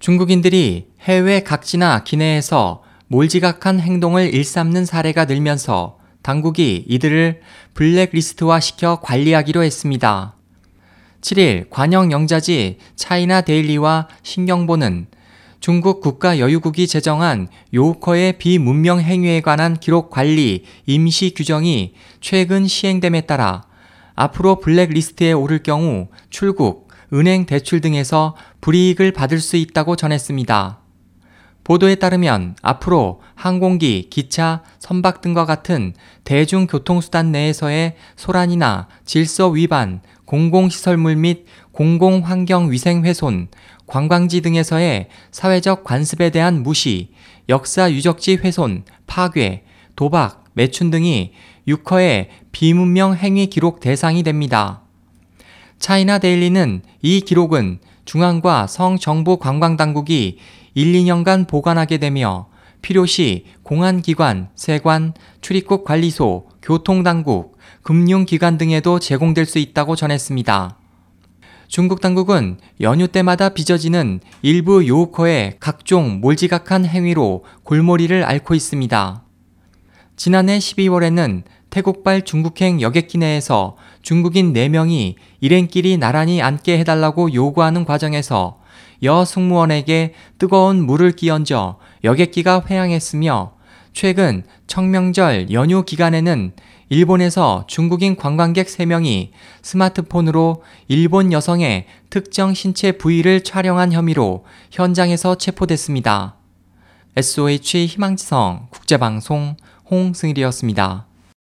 중국인들이 해외 각지나 기내에서 몰지각한 행동을 일삼는 사례가 늘면서 당국이 이들을 블랙리스트화 시켜 관리하기로 했습니다. 7일 관영 영자지 차이나 데일리와 신경보는 중국 국가여유국이 제정한 요커의 비문명 행위에 관한 기록 관리 임시 규정이 최근 시행됨에 따라 앞으로 블랙리스트에 오를 경우 출국, 은행 대출 등에서 불이익을 받을 수 있다고 전했습니다. 보도에 따르면 앞으로 항공기, 기차, 선박 등과 같은 대중교통수단 내에서의 소란이나 질서 위반, 공공시설물 및 공공환경위생 훼손, 관광지 등에서의 사회적 관습에 대한 무시, 역사 유적지 훼손, 파괴, 도박, 매춘 등이 6허의 비문명 행위 기록 대상이 됩니다. 차이나 데일리는 이 기록은 중앙과 성 정부 관광당국이 1, 2년간 보관하게 되며 필요시 공안기관, 세관, 출입국 관리소, 교통당국, 금융기관 등에도 제공될 수 있다고 전했습니다. 중국 당국은 연휴 때마다 빚어지는 일부 요우커의 각종 몰지각한 행위로 골머리를 앓고 있습니다. 지난해 12월에는 태국발 중국행 여객기 내에서 중국인 4명이 일행끼리 나란히 앉게 해달라고 요구하는 과정에서 여 승무원에게 뜨거운 물을 끼얹어 여객기가 회항했으며 최근 청명절 연휴 기간에는 일본에서 중국인 관광객 3명이 스마트폰으로 일본 여성의 특정 신체 부위를 촬영한 혐의로 현장에서 체포됐습니다. SOH 희망지성 국제방송 홍승일이었습니다.